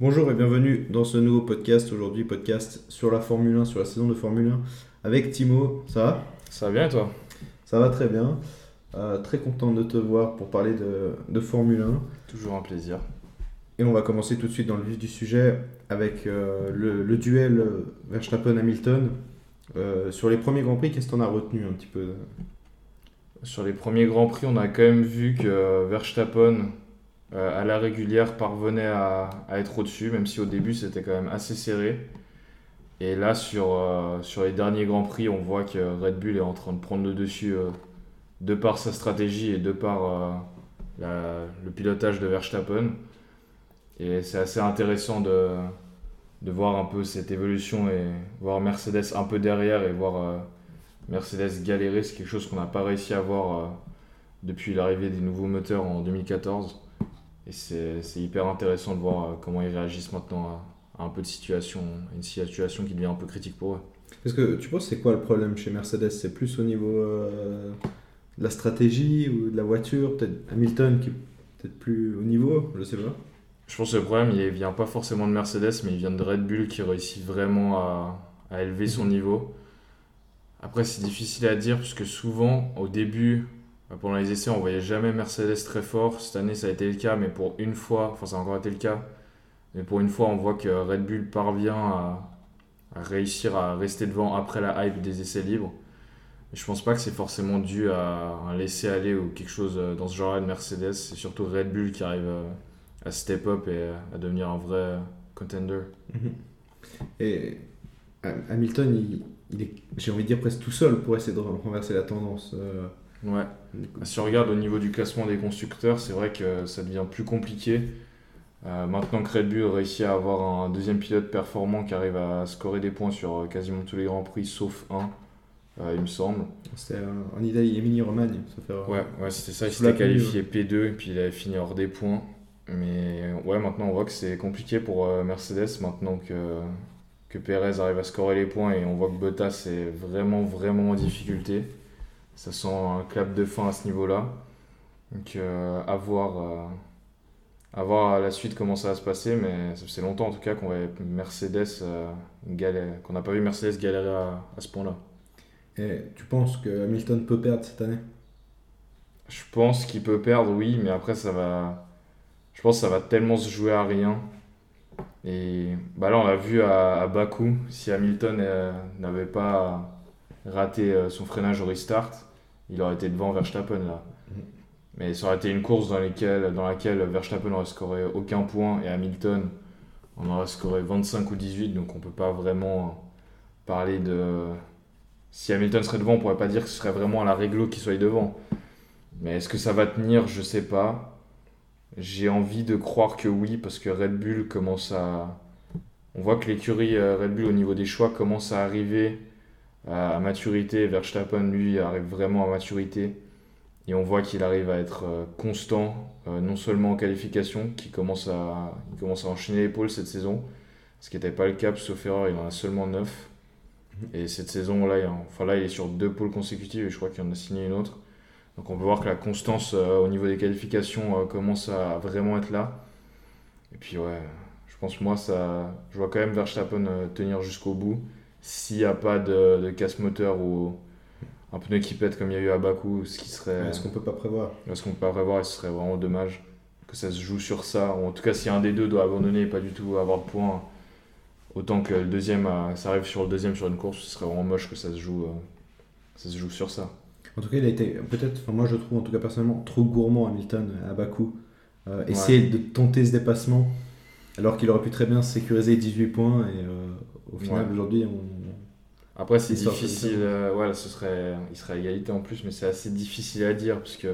Bonjour et bienvenue dans ce nouveau podcast. Aujourd'hui, podcast sur la Formule 1, sur la saison de Formule 1 avec Timo. Ça va? Ça va bien et toi? Ça va très bien. Euh, très content de te voir pour parler de, de, Formule 1. Toujours un plaisir. Et on va commencer tout de suite dans le vif du sujet avec euh, le, le, duel Verstappen-Hamilton. Euh, sur les premiers Grands Prix, qu'est-ce que tu en as retenu un petit peu? Sur les premiers Grands Prix, on a quand même vu que Verstappen euh, à la régulière parvenait à, être au-dessus, même si au début c'était quand même assez serré. Et là, sur, euh, sur les derniers Grands Prix, on voit que Red Bull est en train de prendre le dessus euh, de par sa stratégie et de par le pilotage de Verstappen. Et c'est assez intéressant de, de voir un peu cette évolution et voir Mercedes un peu derrière et voir Mercedes galérer. C'est quelque chose qu'on n'a pas réussi à voir depuis l'arrivée des nouveaux moteurs en 2014. Et c'est hyper intéressant de voir euh, comment ils réagissent maintenant à, un peu de situation, une situation qui devient un peu critique pour eux. Est-ce que tu penses c'est quoi le problème chez Mercedes? C'est plus au niveau euh, de la stratégie ou de la voiture? Peut-être Hamilton qui est peut-être plus au niveau Je sais pas. Je pense que le problème il vient pas forcément de Mercedes mais il vient de Red Bull qui réussit vraiment à, à élever son mhm. niveau. Après c'est difficile à dire puisque souvent au début pendant les essais, on voyait jamais Mercedes très fort. Cette année, ça a été le cas, mais pour une fois, enfin, ça a encore été le cas. Mais pour une fois, on voit que Red Bull parvient à, réussir à rester devant après la hype des essais libres. Et je pense pas que c'est forcément dû à un laisser-aller ou quelque chose euh, dans ce genre-là de Mercedes. C'est surtout Red Bull qui arrive euh, à step up et à devenir un vrai contender. Mhm. Et Hamilton, il, est, j'ai envie de dire, presque tout seul pour essayer de renverser la tendance. Ouais. Si on regarde au niveau du classement des constructeurs, c'est vrai que ça devient plus compliqué. Euh, maintenant que Red Bull réussit à avoir un deuxième pilote performant qui arrive à scorer des points sur euh, quasiment tous les grands prix sauf un, euh, il me semble. C'était en Italie, Emilie Romagne. ouais, ouais c'était ça. Il s'était qualifié P2 et puis il avait fini hors des points. Mais ouais, maintenant on voit que c'est compliqué pour Mercedes maintenant que, que Perez arrive à scorer les points et on voit que Bottas est vraiment, vraiment en difficulté ça sent un clap de fin à ce niveau-là. Donc euh, à, voir, euh, à voir à la suite comment ça va se passer, mais ça fait longtemps en tout cas qu'on Mercedes euh, qu'on n'a pas vu Mercedes galérer à, à ce point-là. Et tu penses que Hamilton peut perdre cette année? Je pense qu'il peut perdre, oui, mais après ça va. Je pense que ça va tellement se jouer à rien. Et bah là, on l'a vu à, à Bakou, si Hamilton n'avait pas raté euh, son freinage au restart, il aurait été devant Verstappen là. Mhm. Mais ça aurait été une course dans, dans laquelle Verstappen n'aurait scoré aucun point et Hamilton en aurait scoré 25 ou 18, donc on peut pas vraiment parler de. Si Hamilton serait devant, on pourrait pas dire que ce serait vraiment à la réglo qu'il soit devant. Mais est-ce que ça va tenir? Je sais pas. J'ai envie de croire que oui, parce que Red Bull commence à. On voit que l'écurie euh, Red Bull au niveau des choix commence à arriver à, maturité. Verstappen, lui, arrive vraiment à maturité. Et on voit qu'il arrive à être euh, constant, euh, non seulement en qualification, qui commence à, il commence à enchaîner les pôles cette saison, ce qui n'était pas le cas, sauf erreur, il en a seulement 9. Mhm. Et cette saison-là, il, enfin là, il est sur deux pôles consécutifs et je crois qu'il en a signé une autre. Donc on peut voir que la constance euh, au niveau des qualifications commence à vraiment être là. Et puis ouais, je pense moi, ça, je vois quand même Verstappen tenir jusqu'au bout s'il n'y a pas de, de casse-moteur ou un pneu qui pète comme il y a eu à Bakou, ce qui serait. Est-ce qu'on peut pas prévoir? Est-ce qu'on peut pas prévoir et ce serait vraiment dommage que ça se joue sur ça. Ou en tout cas, si un des deux doit abandonner et pas du tout avoir de points, autant que le deuxième, ça arrive sur le deuxième sur une course, ce serait vraiment moche que ça se joue, euh, ça se joue sur ça. En tout cas, il a été peut-être, enfin moi je trouve en tout cas personnellement trop gourmand Hamilton à Bakou. Euh, essayer de tenter ce dépassement alors qu'il aurait pu très bien sécuriser 18 points et euh, au final aujourd'hui on. Après c'est difficile, euh, ce serait, il serait à égalité en plus, mais c'est assez difficile à dire parce que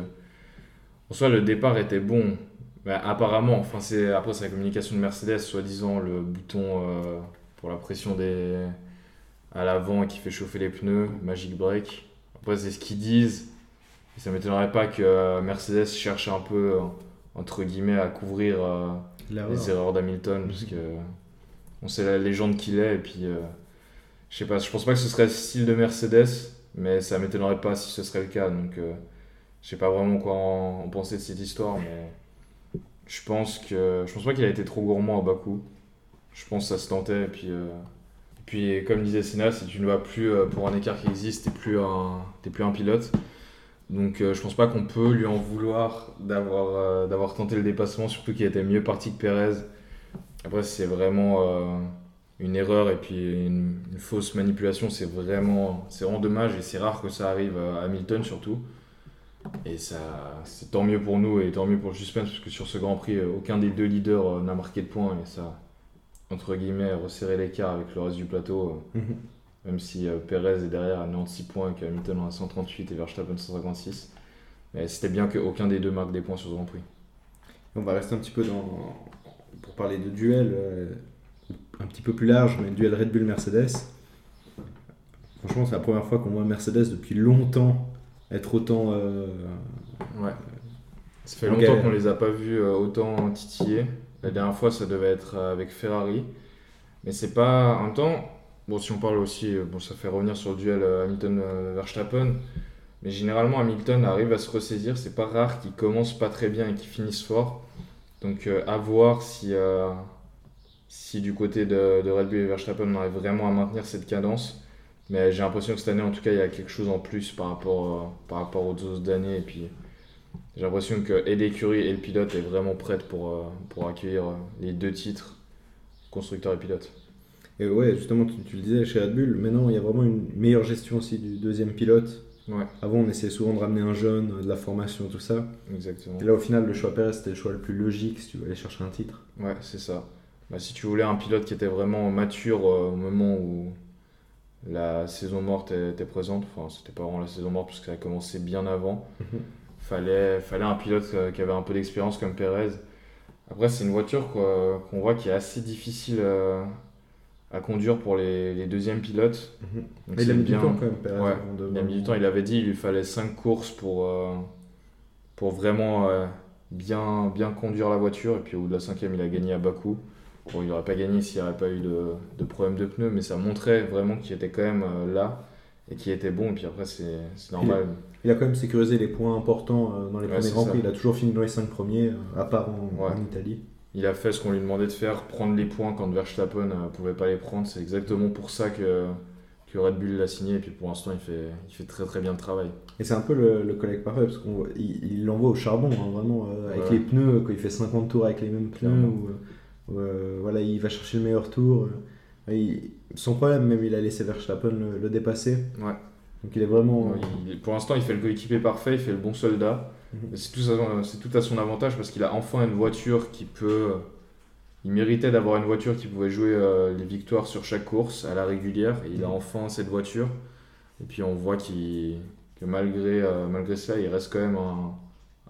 en soi le départ était bon, mais apparemment, enfin c'est après c'est la communication de Mercedes, soi-disant le bouton euh, pour la pression des à l'avant qui fait chauffer les pneus, Magic Brake. Après c'est ce qu'ils disent. Et ça m'étonnerait pas que Mercedes cherche un peu entre guillemets à couvrir les erreurs d'Hamilton, parce que on sait la légende qu'il est, et puis euh, je sais pas, je pense pas que ce serait le style de Mercedes, mais ça m'étonnerait pas si ce serait le cas, donc euh, je sais pas vraiment quoi en, penser de cette histoire, mais Je pense que je pense pas qu'il a été trop gourmand à Bakou. Je pense que ça se tentait. Et puis, euh, puis comme disait Senna, si tu ne vas plus pour un écart qui existe, t'es plus un, plus un pilote. Donc je pense pas qu'on peut lui en vouloir d'avoir d'avoir tenté le dépassement, surtout qu'il était mieux parti que Perez. Après, c'est vraiment une erreur et puis une, fausse manipulation, c'est vraiment, c'est vraiment dommage et c'est rare que ça arrive à Hamilton surtout. Et ça, c'est tant mieux pour nous et tant mieux pour le suspense parce que sur ce Grand Prix, aucun des deux leaders euh, n'a marqué de points et ça, entre guillemets, resserré l'écart avec le reste du plateau. Euh, mhm. Même si euh, Perez est derrière à 96 points et qu'Hamilton en a 138 et Verstappen 156. Mais c'était bien qu'aucun des deux marque des points sur ce Grand Prix. On va rester un petit peu dans, pour parler de duel un petit peu plus large, mais duel Red Bull-Mercedes. Franchement, c'est la première fois qu'on voit Mercedes depuis longtemps être autant. Euh, ouais. Ça fait longtemps qu'on les a pas vus euh, autant titiller. La dernière fois, ça devait être euh, avec Ferrari. Mais c'est pas. En même temps, bon, si on parle aussi, bon, ça fait revenir sur le duel Hamilton-Verstappen. Mais généralement, Hamilton arrive à se ressaisir. C'est pas rare qu'il commence pas très bien et qu'il finisse fort. Donc, à voir si si du côté de, Red Bull et Verstappen on arrive vraiment à maintenir cette cadence. Mais j'ai l'impression que cette année, en tout cas, il y a quelque chose en plus par rapport, euh, par rapport aux autres années. Et puis, j'ai l'impression que l'écurie et le pilote est vraiment prête pour, euh, pour accueillir euh, les deux titres, constructeur et pilote. Et ouais, justement, tu, le disais chez Red Bull, maintenant il y a vraiment une meilleure gestion aussi du deuxième pilote. Ouais. Avant, on essayait souvent de ramener un jeune, de la formation, tout ça. Exactement. Et là, au final, le choix Perez, c'était le choix le plus logique si tu veux aller chercher un titre. Ouais, c'est ça. Bah, si tu voulais un pilote qui était vraiment mature au moment où la saison morte était présente. Enfin, c'était pas vraiment la saison morte parce qu'elle a commencé bien avant. Mhm. fallait, fallait un pilote euh, qui avait un peu d'expérience comme Perez. Après, c'est une voiture qu'on voit qui est assez difficile euh, à conduire pour les, les deuxièmes pilotes. Mhm. il a mis du temps quand même, Perez. il a mis du temps. Il avait dit qu'il lui fallait 5 courses pour, euh, pour vraiment bien, bien conduire la voiture. Et puis au bout de la cinquième, il a gagné à Bakou. Bon, il n'aurait pas gagné s'il n'y avait pas eu de, de, problème de pneus, mais ça montrait vraiment qu'il était quand même euh, là et qu'il était bon. Et puis après, c'est normal. Il, a quand même sécurisé les points importants euh, dans les premiers Grands Prix. Il a toujours fini dans les 5 premiers, euh, à part en, Italie. Il a fait ce qu'on lui demandait de faire, prendre les points quand Verstappen ne pouvait pas les prendre. C'est exactement pour ça que, que Red Bull l'a signé. Et puis pour l'instant, il fait, il fait très très bien le travail. Et c'est un peu le, le collègue parfait, parce qu'il l'envoie au charbon, hein, vraiment, avec les pneus, quand il fait 50 tours avec les mêmes pneus. Euh, voilà, il va chercher le meilleur tour. Euh, son problème, même, il a laissé Verstappen le, le dépasser. Ouais. Donc il est vraiment. pour l'instant, il fait le coéquipier parfait, il fait le bon soldat. C'est tout, tout, à son avantage parce qu'il a enfin une voiture qui peut. Il méritait d'avoir une voiture qui pouvait jouer euh, les victoires sur chaque course à la régulière. Et il a mhm. enfin cette voiture. Et puis on voit que malgré, malgré ça, il reste quand même un,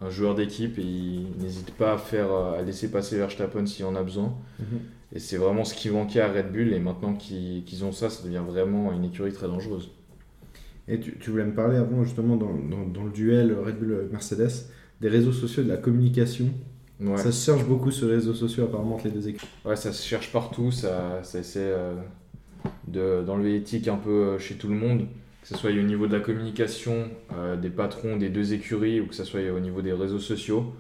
un joueur d'équipe et il n'hésite pas à, faire, à laisser passer Verstappen s'il en a besoin. Mhm. Et c'est vraiment ce qui manquait à Red Bull. Et maintenant qu'ils ont ça, ça devient vraiment une écurie très dangereuse. Et tu, tu voulais me parler avant, justement, dans, dans, dans le duel Red Bull-Mercedes, des réseaux sociaux, de la communication. Ça se cherche beaucoup sur les réseaux sociaux, apparemment, entre les deux équipes. Ouais, ça se cherche partout. Ça, ça essaie euh, d'enlever l'éthique un peu euh, chez tout le monde que ce soit au niveau de la communication euh, des patrons des deux écuries ou que ce soit au niveau des réseaux sociaux.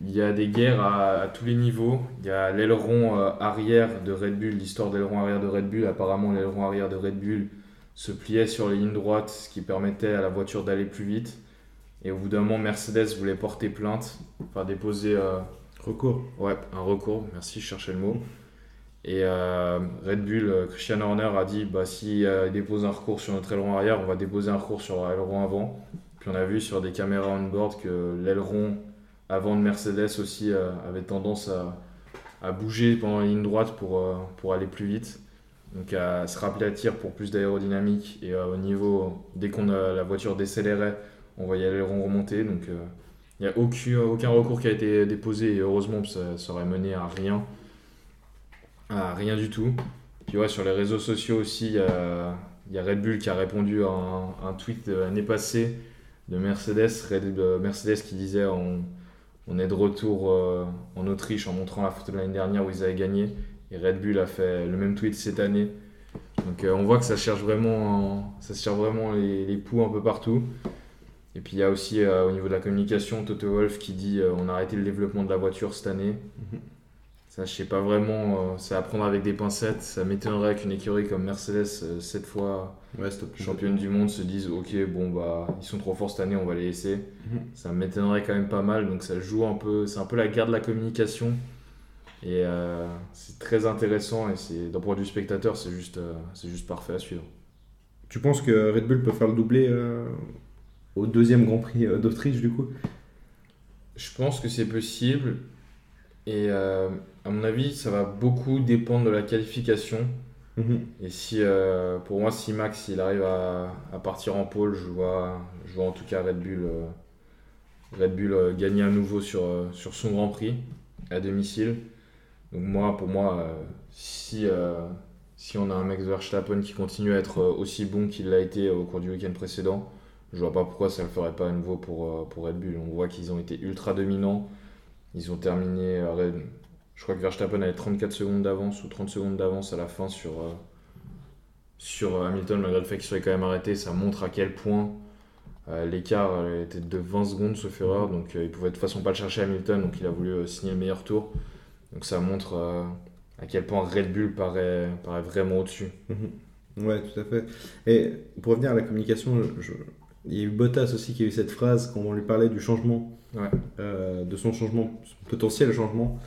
Il y a des guerres à, tous les niveaux. Il y a l'aileron euh, arrière de Red Bull, l'histoire de l'aileron arrière de Red Bull. Apparemment, l'aileron arrière de Red Bull se pliait sur les lignes droites, ce qui permettait à la voiture d'aller plus vite. Et au bout d'un moment, Mercedes voulait porter plainte, enfin déposer. Euh, recours. Ouais, un recours, merci, je cherchais le mot. Et euh, Red Bull, euh, Christian Horner a dit bah, si euh, dépose un recours sur notre aileron arrière, on va déposer un recours sur l'aileron avant. Puis on a vu sur des caméras on-board que l'aileron avant de Mercedes aussi avait tendance à, à, bouger pendant la ligne droite pour, pour aller plus vite. Donc à se rappeler à tir pour plus d'aérodynamique. Et au niveau, dès qu'on a la voiture décélérait, on voyait l'aileron remonter. Donc il n'y a aucun, recours qui a été déposé et heureusement ça, aurait mené à rien. Ah, rien du tout. Puis ouais, sur les réseaux sociaux aussi, il y a, Red Bull qui a répondu à un, tweet de l'année passée de Mercedes, Red, Mercedes qui disait on, est de retour euh, en Autriche en montrant la photo de l'année dernière où ils avaient gagné. Et Red Bull a fait le même tweet cette année. Donc euh, on voit que ça cherche vraiment, ça cherche vraiment les, les poux un peu partout. Et puis il y a aussi au niveau de la communication Toto Wolf qui dit on a arrêté le développement de la voiture cette année. Mhm. Ça, je sais pas vraiment, c'est à prendre avec des pincettes. Ça m'étonnerait qu'une écurie comme Mercedes, cette fois championne du monde, se dise ok, bon, bah, ils sont trop forts cette année, on va les laisser. Mhm. Ça m'étonnerait quand même pas mal. Donc ça joue un peu, c'est un peu la guerre de la communication. Et euh, c'est très intéressant et c'est d'un point de vue spectateur, c'est juste, euh, c'est juste parfait à suivre. Tu penses que Red Bull peut faire le doublé euh, au deuxième Grand Prix d'Autriche du coup? Je pense que c'est possible et à mon avis, ça va beaucoup dépendre de la qualification. Mhm. Et si, pour moi, si Max il arrive à, à, partir en pôle, je vois, je vois en tout cas Red Bull, Red Bull gagner à nouveau sur, sur son Grand Prix à domicile. Donc moi, pour moi, euh, si, euh, si on a un Max Verstappen qui continue à être euh, aussi bon qu'il l'a été au cours du week-end précédent, je vois pas pourquoi ça ne le ferait pas à nouveau pour, pour Red Bull. On voit qu'ils ont été ultra dominants. Ils ont terminé, je crois que Verstappen avait 34 secondes d'avance ou 30 secondes d'avance à la fin sur, sur Hamilton, malgré le fait qu'il soit quand même arrêté. Ça montre à quel point l'écart était de 20 secondes, sauf erreur. Donc il pouvait de toute façon pas le chercher Hamilton, donc il a voulu signer le meilleur tour. Donc ça montre euh, à quel point Red Bull paraît, paraît vraiment au-dessus. Ouais, tout à fait. Et pour revenir à la communication, il y a eu Bottas aussi qui a eu cette phrase quand on lui parlait du changement, euh, de son changement, potentiel changement.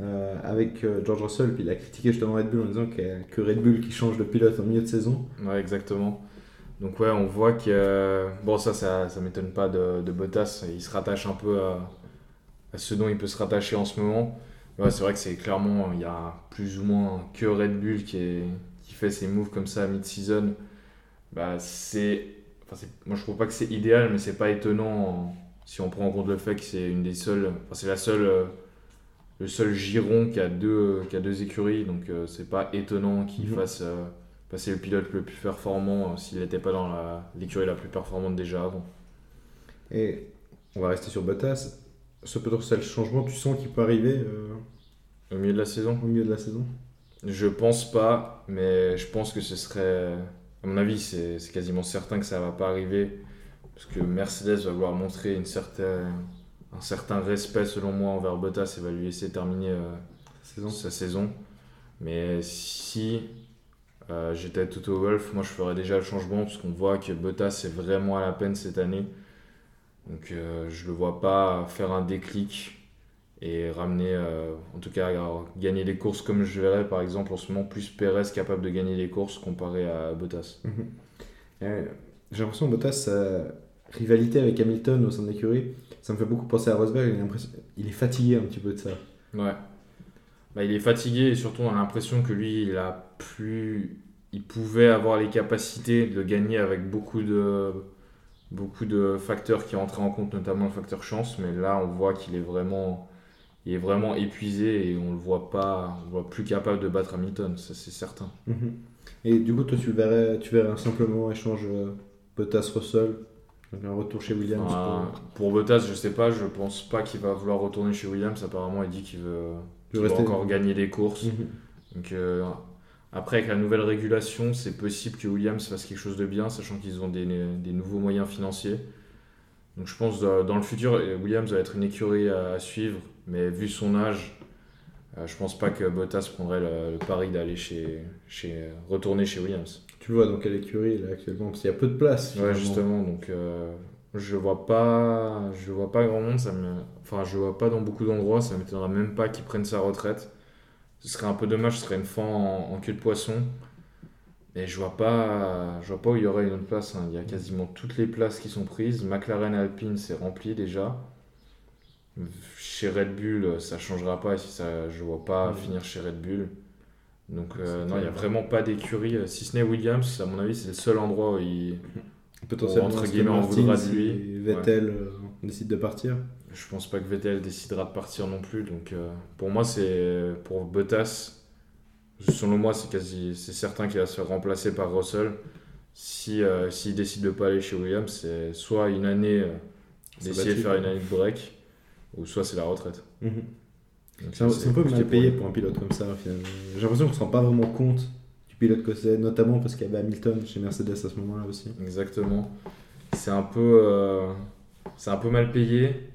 Euh, avec George Russell, puis il a critiqué justement Red Bull en disant que, que Red Bull qui change de pilote en milieu de saison. Ouais, exactement. Donc ouais, on voit que... Bon, ça, ça, ça m'étonne pas de, de, Bottas. Il se rattache un peu à, à, ce dont il peut se rattacher en ce moment. Ouais, c'est vrai que c'est clairement, il y a plus ou moins que Red Bull qui, est, qui fait ses moves comme ça à mid-season. Bah, c'est, enfin, moi je trouve pas que c'est idéal, mais c'est pas étonnant si on prend en compte le fait que c'est une des seules, enfin, c'est la seule, euh, le seul giron qui a deux, qui a deux écuries, donc euh, c'est pas étonnant qu'il mhm. fasse euh, passer le pilote le plus performant s'il n'était pas dans l'écurie la, plus performante déjà avant. Et on va rester sur Bottas ce potentiel changement, tu sens qu'il peut arriver au milieu de la saison Au milieu de la saison? Je pense pas, mais je pense que ce serait. À mon avis, c'est quasiment certain que ça va pas arriver. Parce que Mercedes va vouloir montrer une certaine, un certain respect, selon moi, envers Bottas et va lui laisser terminer euh, saison. sa saison. Mais si euh, j'étais Toto Wolf, moi je ferais déjà le changement parce qu'on voit que Bottas est vraiment à la peine cette année. Donc euh, je le vois pas faire un déclic et ramener, euh, en tout cas, gagner des courses comme je verrais par exemple en ce moment, plus Perez capable de gagner des courses comparé à Bottas. Mhm. Euh, j'ai l'impression que Bottas, sa rivalité avec Hamilton au sein de l'écurie, ça me fait beaucoup penser à Rosberg. Il, est fatigué un petit peu de ça. Ouais. Bah, il est fatigué et surtout on a l'impression que lui, il a plus. Il pouvait avoir les capacités de gagner avec beaucoup de beaucoup de facteurs qui rentraient en compte, notamment le facteur chance, mais là on voit qu'il est vraiment, il est vraiment épuisé et on le voit pas, on voit plus capable de battre Hamilton, ça c'est certain. Mhm. Et du coup, toi tu verrais, tu verrais simplement échange euh, Bottas-Russell, un retour chez Williams pour... Bottas, je sais pas, je pense pas qu'il va vouloir retourner chez Williams. Apparemment, il dit qu'il veut, encore gagner des courses. Mhm. Donc, euh, après, avec la nouvelle régulation, c'est possible que Williams fasse quelque chose de bien, sachant qu'ils ont des, des, nouveaux moyens financiers. Donc je pense que dans le futur, Williams va être une écurie à, suivre, mais vu son âge, euh, je pense pas que Bottas prendrait le, pari d'aller chez, chez, retourner chez Williams. Tu vois dans quelle écurie là actuellement Parce qu'il y a peu de place. Ouais, justement, donc euh, je vois pas, je vois pas grand monde, ça me, enfin je vois pas dans beaucoup d'endroits, ça m'étonnerait même pas qu'il prenne sa retraite ce serait un peu dommage, ce serait une fin en, queue de poisson. Mais je vois pas, je vois pas où il y aurait une autre place. Hein. Il y a quasiment toutes les places qui sont prises. McLaren Alpine, c'est rempli déjà. Chez Red Bull, ça changera pas. Si ça, je vois pas finir chez Red Bull. Donc euh, non, il n'y a vraiment pas d'écurie. Si ce n'est Williams, à mon avis, c'est le seul endroit où il. Potentiellement, entre guillemets, on voudra de lui. Vettel euh, décide de partir. Je pense pas que Vettel décidera de partir non plus. Donc euh, pour moi, c'est pour Bottas, selon moi, c'est quasi c'est certain qu'il va se faire remplacer par Russell. Si euh, s'il décide de pas aller chez Williams, c'est soit une année euh, d'essayer de faire une année de break, ou soit c'est la retraite. Mhm. C'est un, peu mal payé pour un pilote comme ça. J'ai l'impression qu'on se rend pas vraiment compte du pilote que c'est, notamment parce qu'il y avait Hamilton chez Mercedes à ce moment-là aussi. Exactement. c'est un peu c'est un peu mal payé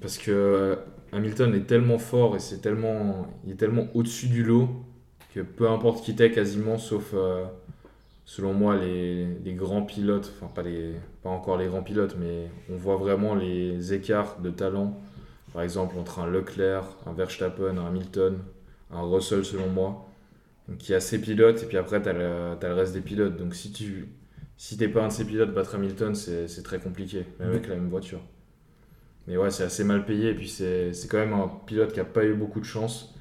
parce que Hamilton est tellement fort et c'est tellement il est tellement au-dessus du lot que peu importe qui t'es quasiment sauf selon moi, les, les, grands pilotes, enfin pas, les, pas encore les grands pilotes, mais on voit vraiment les écarts de talent, par exemple entre un Leclerc, un Verstappen, un Hamilton, un Russell selon moi. Donc il y a ces pilotes, et puis après tu as, le reste des pilotes. Donc si tu si t'es pas un de ces pilotes, battre Hamilton, c'est très compliqué, même avec la même voiture. Mais ouais, c'est assez mal payé, et puis c'est quand même un pilote qui a pas eu beaucoup de chance.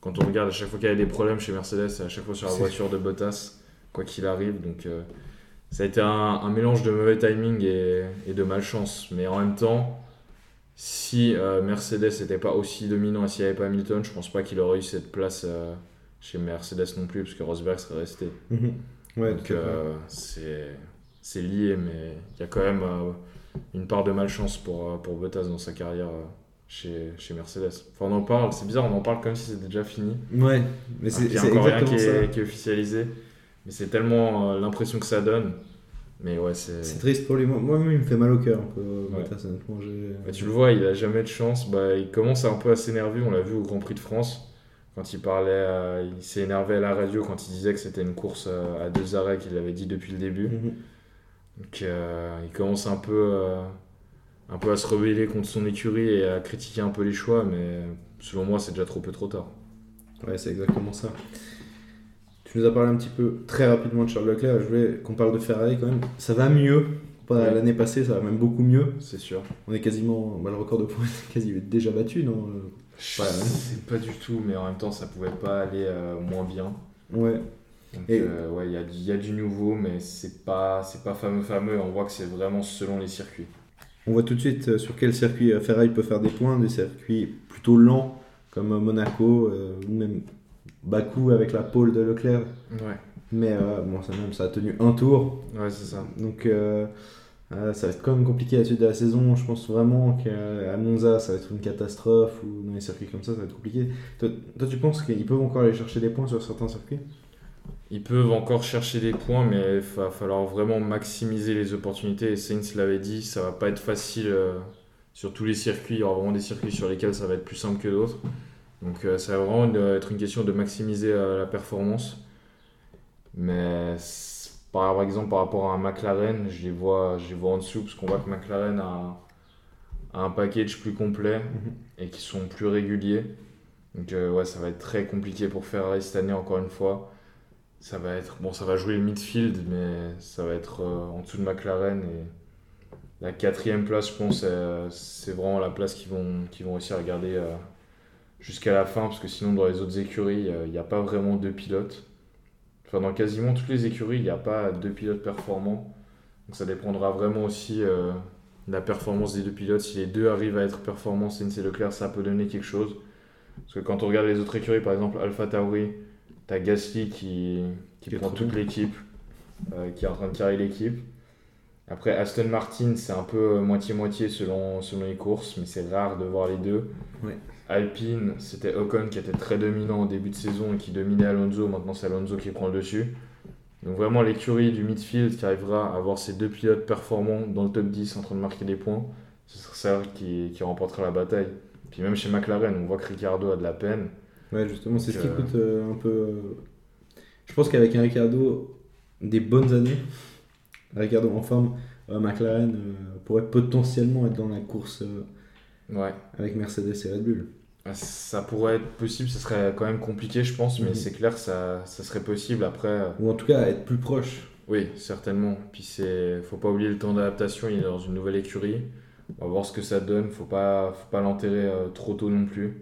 Quand on regarde à chaque fois qu'il y a des problèmes chez Mercedes, à chaque fois sur la voiture de Bottas quoi qu'il arrive. Donc euh, ça a été un, mélange de mauvais timing et, de malchance. Mais en même temps, si euh, Mercedes n'était pas aussi dominant et s'il n'y avait pas Hamilton, je pense pas qu'il aurait eu cette place euh, chez Mercedes non plus, parce que Rosberg serait resté. Mhm. Ouais, Donc c'est lié, mais il y a quand même une part de malchance pour, pour Bottas dans sa carrière chez, chez Mercedes. Enfin, on en parle, c'est bizarre, on en parle comme si c'était déjà fini. Ouais, mais c'est encore rien qui est, qui est, officialisé. Mais c'est tellement euh, l'impression que ça donne. Mais ouais, c'est. C'est triste pour lui. Moi-même, il me fait mal au cœur un peu. Bah, tu le vois, il a jamais de chance. Bah, il commence un peu à s'énerver. On l'a vu au Grand Prix de France. Quand il parlait, il s'est énervé à la radio quand il disait que c'était une course à deux arrêts qu'il avait dit depuis le début. Mhm. Donc euh, il commence un peu, euh, un peu à se rebeller contre son écurie et à critiquer un peu les choix. Mais selon moi, c'est déjà trop peu trop tard. Ouais, c'est exactement ça. Tu nous as parlé un petit peu très rapidement de Charles Leclerc. Je voulais qu'on parle de Ferrari quand même. Ça va mieux. L'année passée, ça va même beaucoup mieux. C'est sûr. On est quasiment. Bah, le record de points est quasi déjà battu, non Je sais pas du tout, mais en même temps, ça pouvait pas aller euh, moins bien. Ouais. Euh, ouais, il y a, y a, du nouveau, mais c'est pas, c'est pas fameux, fameux. On voit que c'est vraiment selon les circuits. On voit tout de suite euh, sur quel circuit Ferrari peut faire des points, des circuits plutôt lents comme Monaco ou même Bakou avec la pole de Leclerc. Ouais. Mais euh, bon, ça, même, ça a tenu un tour. Ouais, c'est ça. Donc euh, euh, ça va être quand même compliqué à la suite de la saison. Je pense vraiment qu'à Monza, ça va être une catastrophe ou dans les circuits comme ça, ça va être compliqué. Toi, tu penses qu'ils peuvent encore aller chercher des points sur certains circuits? Ils peuvent encore chercher des points, mais il va falloir vraiment maximiser les opportunités. Et Sainz l'avait dit, ça va pas être facile sur tous les circuits. Il y aura vraiment des circuits sur lesquels ça va être plus simple que d'autres. Donc euh, ça va vraiment être une question de maximiser euh, la performance. Mais par exemple par rapport à un McLaren, je les vois, je vois en dessous parce qu'on voit que McLaren a, un package plus complet mhm. et qui sont plus réguliers. Donc euh, ouais, ça va être très compliqué pour Ferrari cette année encore une fois. Ça va être bon, ça va jouer le midfield, mais ça va être en dessous de McLaren et la quatrième place, je pense, c'est vraiment la place qu'ils vont, qu'ils vont réussir à garder jusqu'à la fin, parce que sinon dans les autres écuries, il n'y a pas vraiment deux pilotes. Enfin, dans quasiment toutes les écuries, il n'y a pas deux pilotes performants. Donc ça dépendra vraiment aussi euh, de la performance des deux pilotes. Si les deux arrivent à être performants, c'est Leclerc, ça peut donner quelque chose. Parce que quand on regarde les autres écuries, par exemple Alpha Tauri, tu as Gasly qui, qui, prend toute l'équipe, euh, qui est en train de carrer l'équipe. Après, Aston Martin, c'est un peu moitié-moitié selon, selon les courses, mais c'est rare de voir les deux. Ouais. Alpine, c'était Ocon qui était très dominant au début de saison et qui dominait Alonso. Maintenant, c'est Alonso qui prend le dessus. Donc, vraiment, l'écurie du midfield qui arrivera à avoir ces deux pilotes performants dans le top 10 en train de marquer des points, ce sera ça qui, qui remportera la bataille. Puis, même chez McLaren, on voit que Ricardo a de la peine. Ouais, justement, c'est ce qui euh, coûte euh, un peu. Euh, je pense qu'avec un Ricardo, des bonnes années, Ricardo en forme, McLaren pourrait potentiellement être dans la course Ouais. Avec Mercedes et Red Bull. Ah, ça pourrait être possible, ça serait quand même compliqué, je pense, mais mhm. c'est clair que ça, ça, serait possible après. Euh, Ou en tout cas être plus proche. Oui, certainement. Puis c'est, faut pas oublier le temps d'adaptation. Il est dans une nouvelle écurie. On va voir ce que ça donne. Faut pas, faut pas l'enterrer euh, trop tôt non plus. Mhm.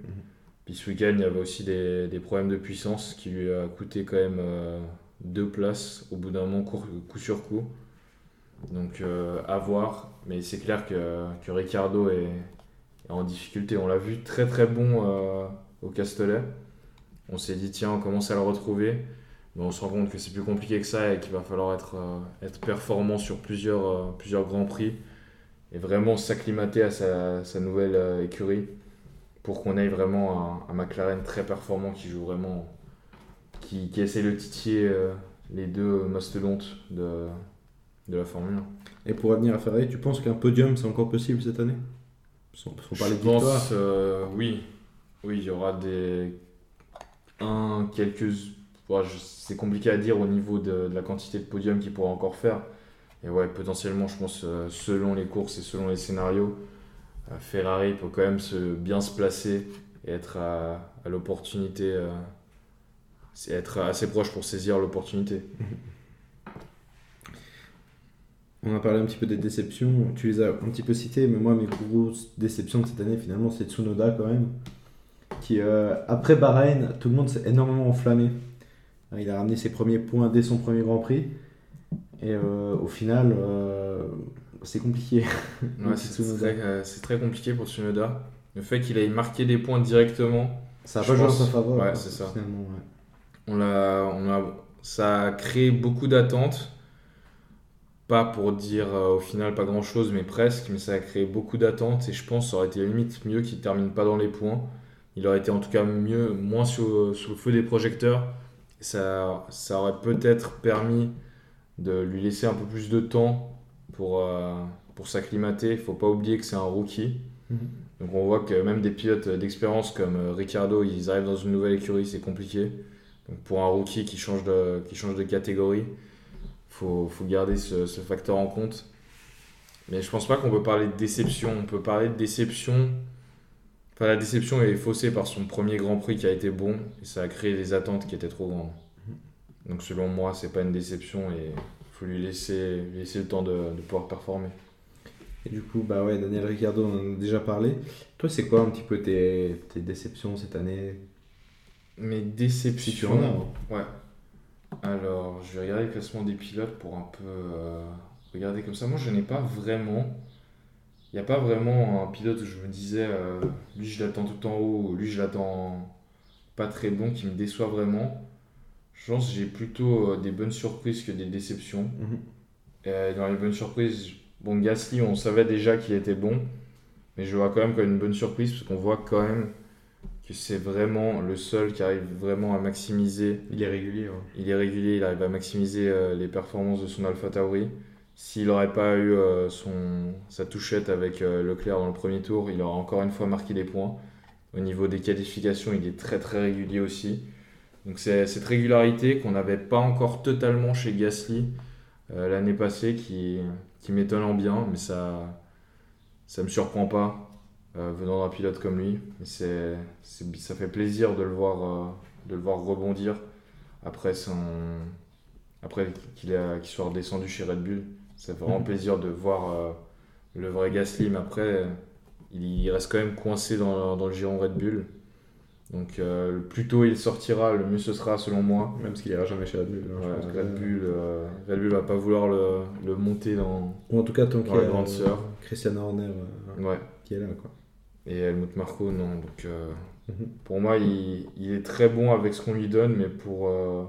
Puis ce week-end, il y avait aussi des, des, problèmes de puissance qui lui a coûté quand même euh, deux places au bout d'un moment, coup, sur coup. Donc à voir. Mais c'est clair que, que Ricardo est, en difficulté. On l'a vu très très bon euh, au Castellet. On s'est dit, tiens, on commence à le retrouver. Mais on se rend compte que c'est plus compliqué que ça et qu'il va falloir être, euh, être performant sur plusieurs, euh, plusieurs grands prix et vraiment s'acclimater à sa nouvelle écurie pour qu'on ait vraiment un, un, McLaren très performant qui joue vraiment, qui, qui essaie de titiller les deux mastodontes de, de la Formule 1. Et pour revenir à Ferrari, tu penses qu'un podium c'est encore possible cette année? Faut parler de pense, euh, oui. Oui, il y aura des. Un, quelques. c'est compliqué à dire au niveau de, la quantité de podiums qu'il pourra encore faire. Et ouais, potentiellement, je pense, euh, selon les courses et selon les scénarios, euh, Ferrari peut quand même se, bien se placer et être à, l'opportunité, être assez proche pour saisir l'opportunité. On a parlé un petit peu des déceptions, tu les as un petit peu citées, mais moi mes grosses déceptions de cette année finalement c'est Tsunoda quand même, qui euh, après Bahreïn, tout le monde s'est énormément enflammé. Il a ramené ses premiers points dès son premier Grand Prix, et euh, au final euh, c'est compliqué. c'est très, compliqué pour Tsunoda. Le fait qu'il ait marqué des points directement, ça a pas joué en sa faveur. Ouais, c'est ça. On l'a, on a, ça a créé beaucoup d'attentes pas pour dire euh, au final pas grand chose, mais presque, mais ça a créé beaucoup d'attentes et je pense que ça aurait été limite mieux qu'il termine pas dans les points. Il aurait été en tout cas mieux, moins sous, le feu des projecteurs. Ça, ça aurait peut-être permis de lui laisser un peu plus de temps pour, euh, pour s'acclimater. Il faut pas oublier que c'est un rookie. Mhm. Donc on voit que même des pilotes d'expérience comme euh, Ricardo, ils arrivent dans une nouvelle écurie, c'est compliqué. Donc pour un rookie qui change de, qui change de catégorie, faut, faut garder ce, ce, facteur en compte. Mais je pense pas qu'on peut parler de déception. On peut parler de déception. Enfin, la déception est faussée par son premier Grand Prix qui a été bon et ça a créé des attentes qui étaient trop grandes. Donc selon moi, c'est pas une déception et faut lui laisser, laisser le temps de, de, pouvoir performer. Et du coup, bah ouais, Daniel Ricciardo, on en a déjà parlé. Toi, c'est quoi un petit peu tes, tes déceptions cette année? Mes déceptions? Si Ouais. Alors, je vais regarder le classement des pilotes pour un peu euh, regarder comme ça. Moi, je n'ai pas vraiment. Il n'y a pas vraiment un pilote où je me disais, euh, lui, je l'attends tout en haut, lui, je l'attends pas très bon, qui me déçoit vraiment. Je pense que j'ai plutôt euh, des bonnes surprises que des déceptions. Mhm. dans les bonnes surprises, bon, Gasly, on savait déjà qu'il était bon, mais je vois quand même comme une bonne surprise parce qu'on voit quand même que c'est vraiment le seul qui arrive vraiment à maximiser. Il est régulier. Il est régulier, il arrive à maximiser euh, les performances de son Alpha Tauri. S'il n'aurait pas eu euh, son, sa touchette avec euh, Leclerc dans le premier tour, il aurait encore une fois marqué des points. Au niveau des qualifications, il est très très régulier aussi. Donc c'est cette régularité qu'on n'avait pas encore totalement chez Gasly l'année passée qui, qui m'étonne bien, mais ça ça me surprend pas euh, venant d'un pilote comme lui. C'est, ça fait plaisir de le voir, euh, de le voir rebondir après, son, après qu'il, soit redescendu chez Red Bull. Ça fait vraiment mhm. plaisir de voir euh, le vrai Gasly, mais après, il, reste quand même coincé dans, dans le giron Red Bull. Donc le plus tôt il sortira, le mieux ce sera selon moi. Même parce qu'il ira jamais chez Red Bull. Hein, Red, Bull Red Bull va pas vouloir le, le monter dans, Ou en tout cas tant qu'il y a grande sœur. Christian Horner ouais. qui est là. Quoi. Et Helmut Marco, non. Donc, euh, mhm. pour moi, il, il, est très bon avec ce qu'on lui donne, mais pour euh,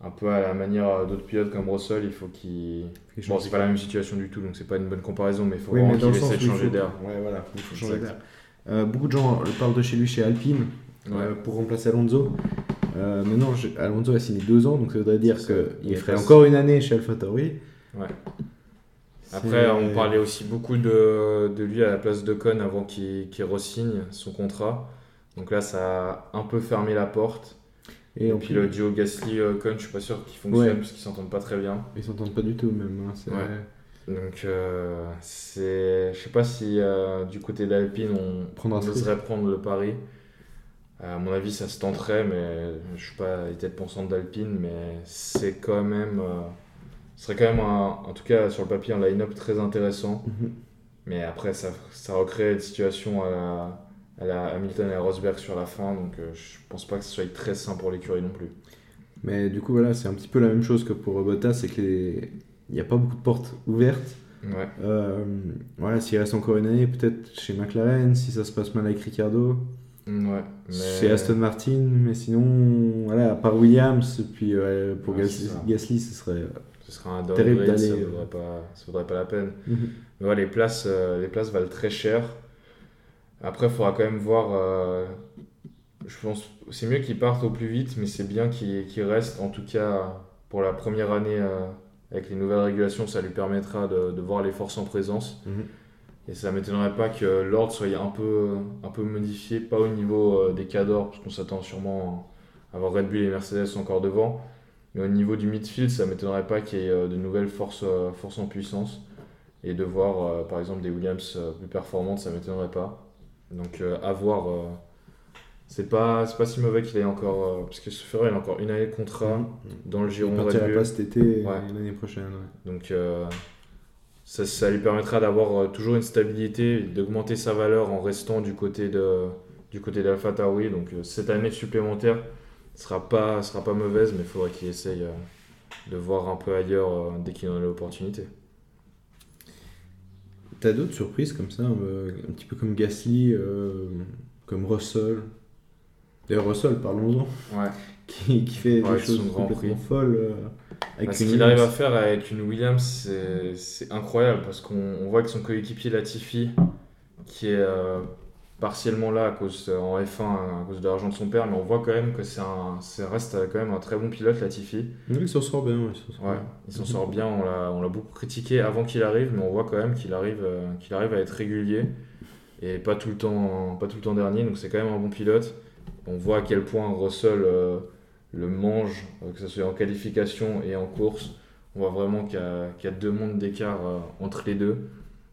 un peu à la manière d'autres pilotes comme Russell, il faut qu'il. Bon, c'est pas la même situation du tout, donc c'est pas une bonne comparaison, mais il faut vraiment qu'il essaie de changer d'air. Ouais, voilà, il faut changer d'air. Euh, beaucoup de gens parlent de chez lui chez Alpine pour remplacer Alonso. maintenant, Alonso a signé deux ans, donc ça voudrait dire qu'il ferait encore une année chez AlphaTauri. Ouais. Après, on parlait aussi beaucoup de, de lui à la place de Con avant qu'il qu re-signe son contrat. Donc là, ça a un peu fermé la porte. Et, puis le duo Gasly-Con, je suis pas sûr qu'il fonctionne parce qu'ils s'entendent pas très bien. Ils s'entendent pas du tout même. Hein, Donc euh, c'est, je sais pas si euh, du côté d'Alpine on, on oserait prendre le pari. À mon avis, ça se tenterait, mais je suis pas tête pensante d'Alpine, mais c'est quand même euh, ce serait quand même, en tout cas sur le papier, un line-up très intéressant. Mhm. Mais après, ça, ça recrée des situations à la, à la Hamilton et à Rosberg sur la fin, donc euh, je pense pas que ce soit très sain pour l'écurie non plus. Mais du coup, voilà, c'est un petit peu la même chose que pour Bottas, c'est qu'il n'y a pas beaucoup de portes ouvertes. Ouais. Euh, voilà, s'il reste encore une année, peut-être chez McLaren, si ça se passe mal avec Ricardo. Ouais, Chez Aston Martin, mais sinon, voilà, à part Williams, puis pour Gasly, ce serait ce sera un downgrade, ça ne vaudrait, pas, vaudrait pas la peine. Mhm. les, places, euh, les places valent très cher. Après, il faudra quand même voir. Euh, je pense c'est mieux qu'ils partent au plus vite, mais c'est bien qu'ils restent, en tout cas pour la première année euh, avec les nouvelles régulations, ça lui permettra de, voir les forces en présence. Mhm. Et ça ne m'étonnerait pas que l'ordre soit un peu, un peu modifié, pas au niveau des cadors, parce qu'on s'attend sûrement à avoir Red Bull et Mercedes encore devant, mais au niveau du midfield, ça ne m'étonnerait pas qu'il y ait de nouvelles forces, forces en puissance. Et de voir, par exemple, des Williams plus performantes, ça ne m'étonnerait pas. Donc, à voir c'est pas, pas si mauvais qu'il ait encore. Euh, parce que ce ferait il a encore une année de contrat mm. dans le Giron. Il partira pas cet été l'année prochaine. Donc euh, ça, ça, lui permettra d'avoir euh, toujours une stabilité, d'augmenter sa valeur en restant du côté de du côté d'Alpha Tauri. Donc cette année supplémentaire sera pas sera pas mauvaise, mais il faudra qu'il essaye de voir un peu ailleurs dès qu'il en a l'opportunité. T'as d'autres surprises comme ça, un petit peu comme Gasly, comme Russell? D'ailleurs, Russell, parlons-en. Ouais. Qui, qui fait des choses complètement folles. Euh, avec ce qu'il arrive à faire avec une Williams, c'est incroyable parce qu'on voit que son coéquipier Latifi, qui est euh, partiellement là à cause, euh, en F1 à cause de l'argent de son père, mais on voit quand même que c'est un, ça reste quand même un très bon pilote Latifi. il s'en sort bien. il s'en sort bien. On l'a beaucoup critiqué avant qu'il arrive, mais on voit quand même qu'il arrive, qu'il arrive à être régulier et pas tout le temps, pas tout le temps dernier. Donc c'est quand même un bon pilote on voit à quel point Russell euh, le mange, euh, que ce soit en qualification et en course. On voit vraiment qu'il y, a deux mondes d'écart euh, entre les deux.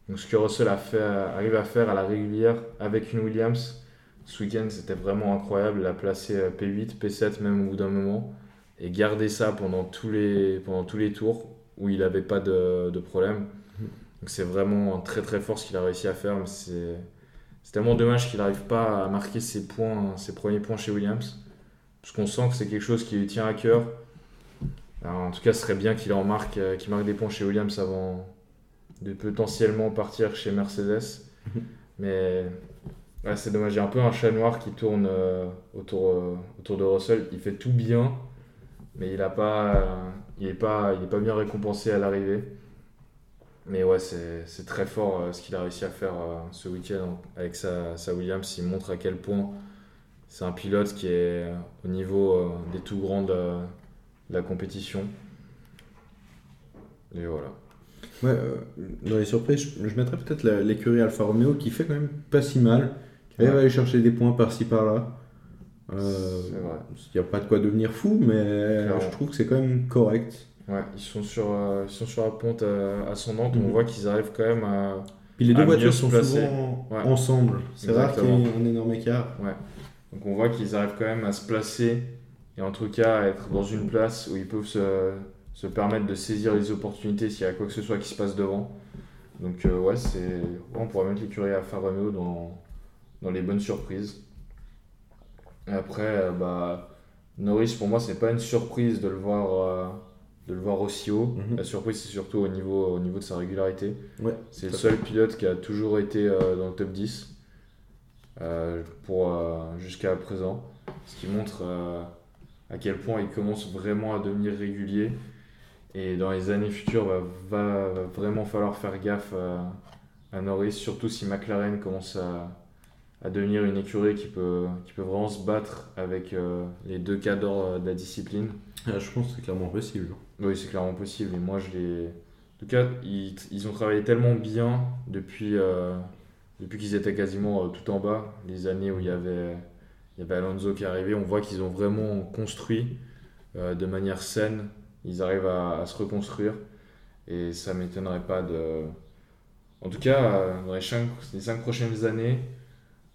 Donc ce que Russell a fait, arrive à faire à la régulière avec une Williams, ce week-end c'était vraiment incroyable. Il a placé P8, P7 même au bout d'un moment et garder ça pendant tous les, pendant tous les tours où il n'avait pas de, de problème. Donc c'est vraiment très très fort ce qu'il a réussi à faire. C'est c'est tellement dommage qu'il n'arrive pas à marquer ses points, ses premiers points chez Williams. Parce qu'on sent que c'est quelque chose qui lui tient à cœur. en tout cas, ce serait bien qu'il en marque, euh, qu'il marque des points chez Williams avant de potentiellement partir chez Mercedes. Mais c'est dommage. Il y a un peu un chat noir qui tourne euh, autour, euh, autour de Russell. Il fait tout bien, mais il n'est pas, il pas, il est pas bien récompensé à l'arrivée. Mais ouais, c'est très fort euh, ce qu'il a réussi à faire euh, ce week-end avec sa, sa, Williams. Il montre à quel point c'est un pilote qui est euh, au niveau des tout grands de, la compétition. Et voilà. Ouais, dans les surprises, je, mettrais peut-être l'écurie Alfa Romeo qui fait quand même pas si mal, qui arrive à aller chercher des points par-ci par-là. Il n'y a pas de quoi devenir fou, mais je trouve que c'est quand même correct. Ouais, ils sont sur, euh, ils sont sur la ponte euh, ascendante. On mhm. voit qu'ils arrivent quand même à. Puis les deux voitures sont souvent ensemble. C'est rare qu'il y ait un énorme écart. Ouais. Donc on voit qu'ils arrivent quand même à se placer et en tout cas à être dans une place où ils peuvent se, se permettre de saisir les opportunités s'il y a quoi que ce soit qui se passe devant. Donc euh, ouais, c'est on pourrait mettre l'écurie à Romeo dans, dans les bonnes surprises. Et après, bah, Norris pour moi c'est pas une surprise de le voir de le voir aussi haut. Mhm. La surprise, c'est surtout au niveau, au niveau de sa régularité. c'est le seul pilote qui a toujours été euh, dans le top 10 euh, pour euh, jusqu'à présent. Ce qui montre à quel point il commence vraiment à devenir régulier. Et dans les années futures, va, va vraiment falloir faire gaffe à Norris, surtout si McLaren commence à, à devenir une écurie qui peut, qui peut vraiment se battre avec les deux cadres de la discipline. Ah, je pense que c'est clairement possible. Oui, c'est clairement possible. Et moi, je les. En tout cas, ils, ils ont travaillé tellement bien depuis, euh, depuis qu'ils étaient quasiment euh, tout en bas. Les années où il y avait, il y avait Alonso qui arrivait, on voit qu'ils ont vraiment construit euh, de manière saine. Ils arrivent à, à se reconstruire. Et ça m'étonnerait pas de. En tout cas, dans les cinq, les cinq prochaines années,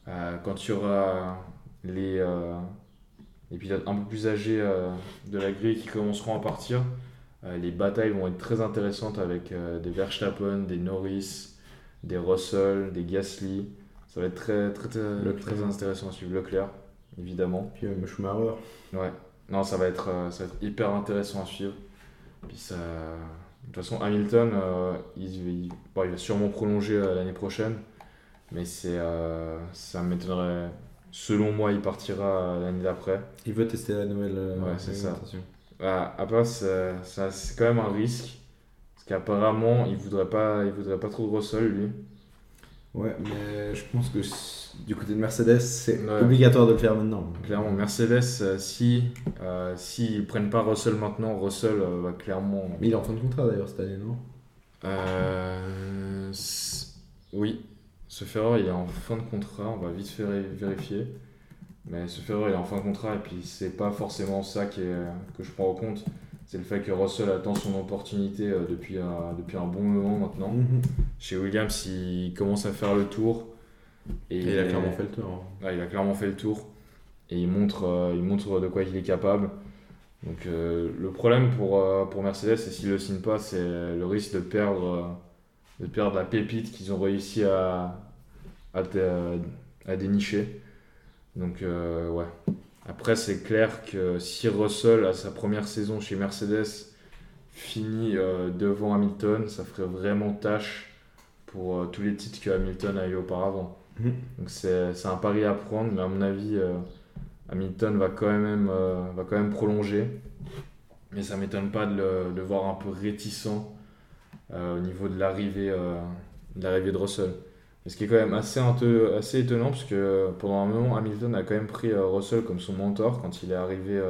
quand il y aura les, les pilotes un peu plus âgés de la grille qui commenceront à partir, les batailles vont être très intéressantes avec euh, des Verstappen, des Norris, des Russell, des Gasly. Ça va être très, très, très, intéressant à suivre. Leclerc, évidemment. Puis euh, Schumacher. Ouais. Non, ça va, être, ça va être hyper intéressant à suivre. Puis ça... De toute façon, Hamilton, il, va sûrement prolonger l'année prochaine. Mais c'est, ça m'étonnerait. Selon moi, il partira l'année d'après. Il veut tester la nouvelle. ouais, c'est ça. Bah, après, c'est quand même un risque. Parce qu'apparemment, il voudrait pas, il voudrait pas trop de Russell, lui. Ouais, mais je pense que du côté de Mercedes, c'est obligatoire de le faire maintenant. Clairement, Mercedes, euh, si euh, s'ils ne prennent pas Russell maintenant, Russell euh, va clairement. Mais il est en fin de contrat d'ailleurs cette année, non? Oui, ce Ferrari il est en fin de contrat, on va vite faire vérifier. Mais ce Ferrari il est en fin de contrat et puis c'est pas forcément ça qui est, que je prends en compte. C'est le fait que Russell attend son opportunité depuis, un, depuis un bon moment maintenant. Mhm. Chez Williams, il commence à faire le tour. Et, il a clairement fait le tour. Hein. il a clairement fait le tour. Et il montre, euh, il montre de quoi il est capable. Donc euh, le problème pour, euh, pour Mercedes, et s'il ne le signe pas, c'est le risque de perdre, de perdre la pépite qu'ils ont réussi à, à, à dénicher. Donc ouais. Après, c'est clair que si Russell, à sa première saison chez Mercedes, finit devant Hamilton, ça ferait vraiment tâche pour tous les titres que Hamilton a eu auparavant. Mhm. Donc c'est un pari à prendre, mais à mon avis, euh, Hamilton va quand, même, euh, va quand même prolonger. Mais ça m'étonne pas de le, voir un peu réticent euh, au niveau de l'arrivée de, de Russell. Ce qui est quand même assez, assez étonnant, parce que pendant un moment, Hamilton a quand même pris Russell comme son mentor quand il est arrivé,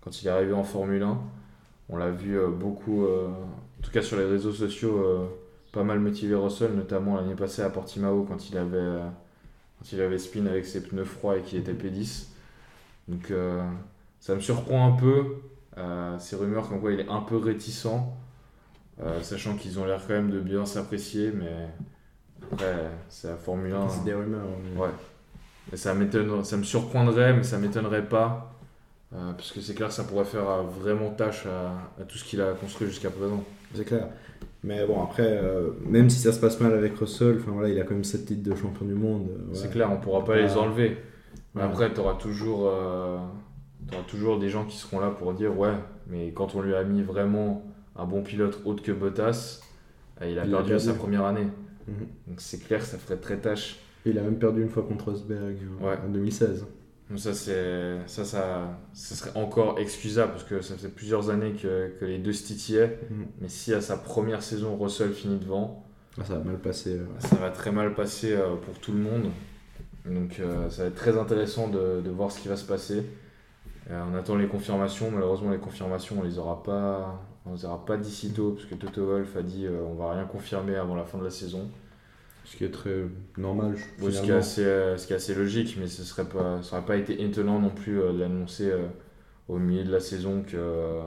quand il est arrivé en Formule 1. On l'a vu beaucoup, en tout cas sur les réseaux sociaux, pas mal motivé Russell, notamment l'année passée à Portimao quand il avait, euh, quand il avait spin avec ses pneus froids et qu'il était P10. Donc euh, ça me surprend un peu, euh, ces rumeurs comme quoi il est un peu réticent, sachant qu'ils ont l'air quand même de bien s'apprécier, mais après c'est la Formule 1. C'est des rumeurs. Ouais. Et ça, ça me surprendrait, mais ça m'étonnerait pas. parce que c'est clair que ça pourrait faire vraiment tâche à, à tout ce qu'il a construit jusqu'à présent. C'est clair. Mais bon, après, euh, même si ça se passe mal avec Russell, enfin voilà, il a quand même 7 titres de champion du monde. Euh, c'est clair, on pourra pas les enlever. Mais après, tu auras, toujours, euh, toujours des gens qui seront là pour dire Ouais, mais quand on lui a mis vraiment un bon pilote autre que Bottas, il a perdu sa première année. Mhm. Donc c'est clair, ça ferait très tâche. il a même perdu une fois contre Rosberg en 2016 ça, c'est, ça, ça, ça, serait encore excusable parce que ça fait plusieurs années que, que les deux se titillaient. Mm. Mais si à sa première saison, Russell finit devant, ah, ça va mal passer. Ça va très mal passer euh, pour tout le monde. Donc euh, ça va être très intéressant de, de voir ce qui va se passer. Euh, on attend les confirmations. Malheureusement, les confirmations, on les aura pas, on les aura pas d'ici tôt parce que Toto Wolff a dit on va rien confirmer avant la fin de la saison. Ce qui est très normal. ce, qui est assez, euh, ce qui est assez logique, mais ce serait pas, ça n'aurait pas été étonnant non plus euh, d'annoncer euh, au milieu de la saison que,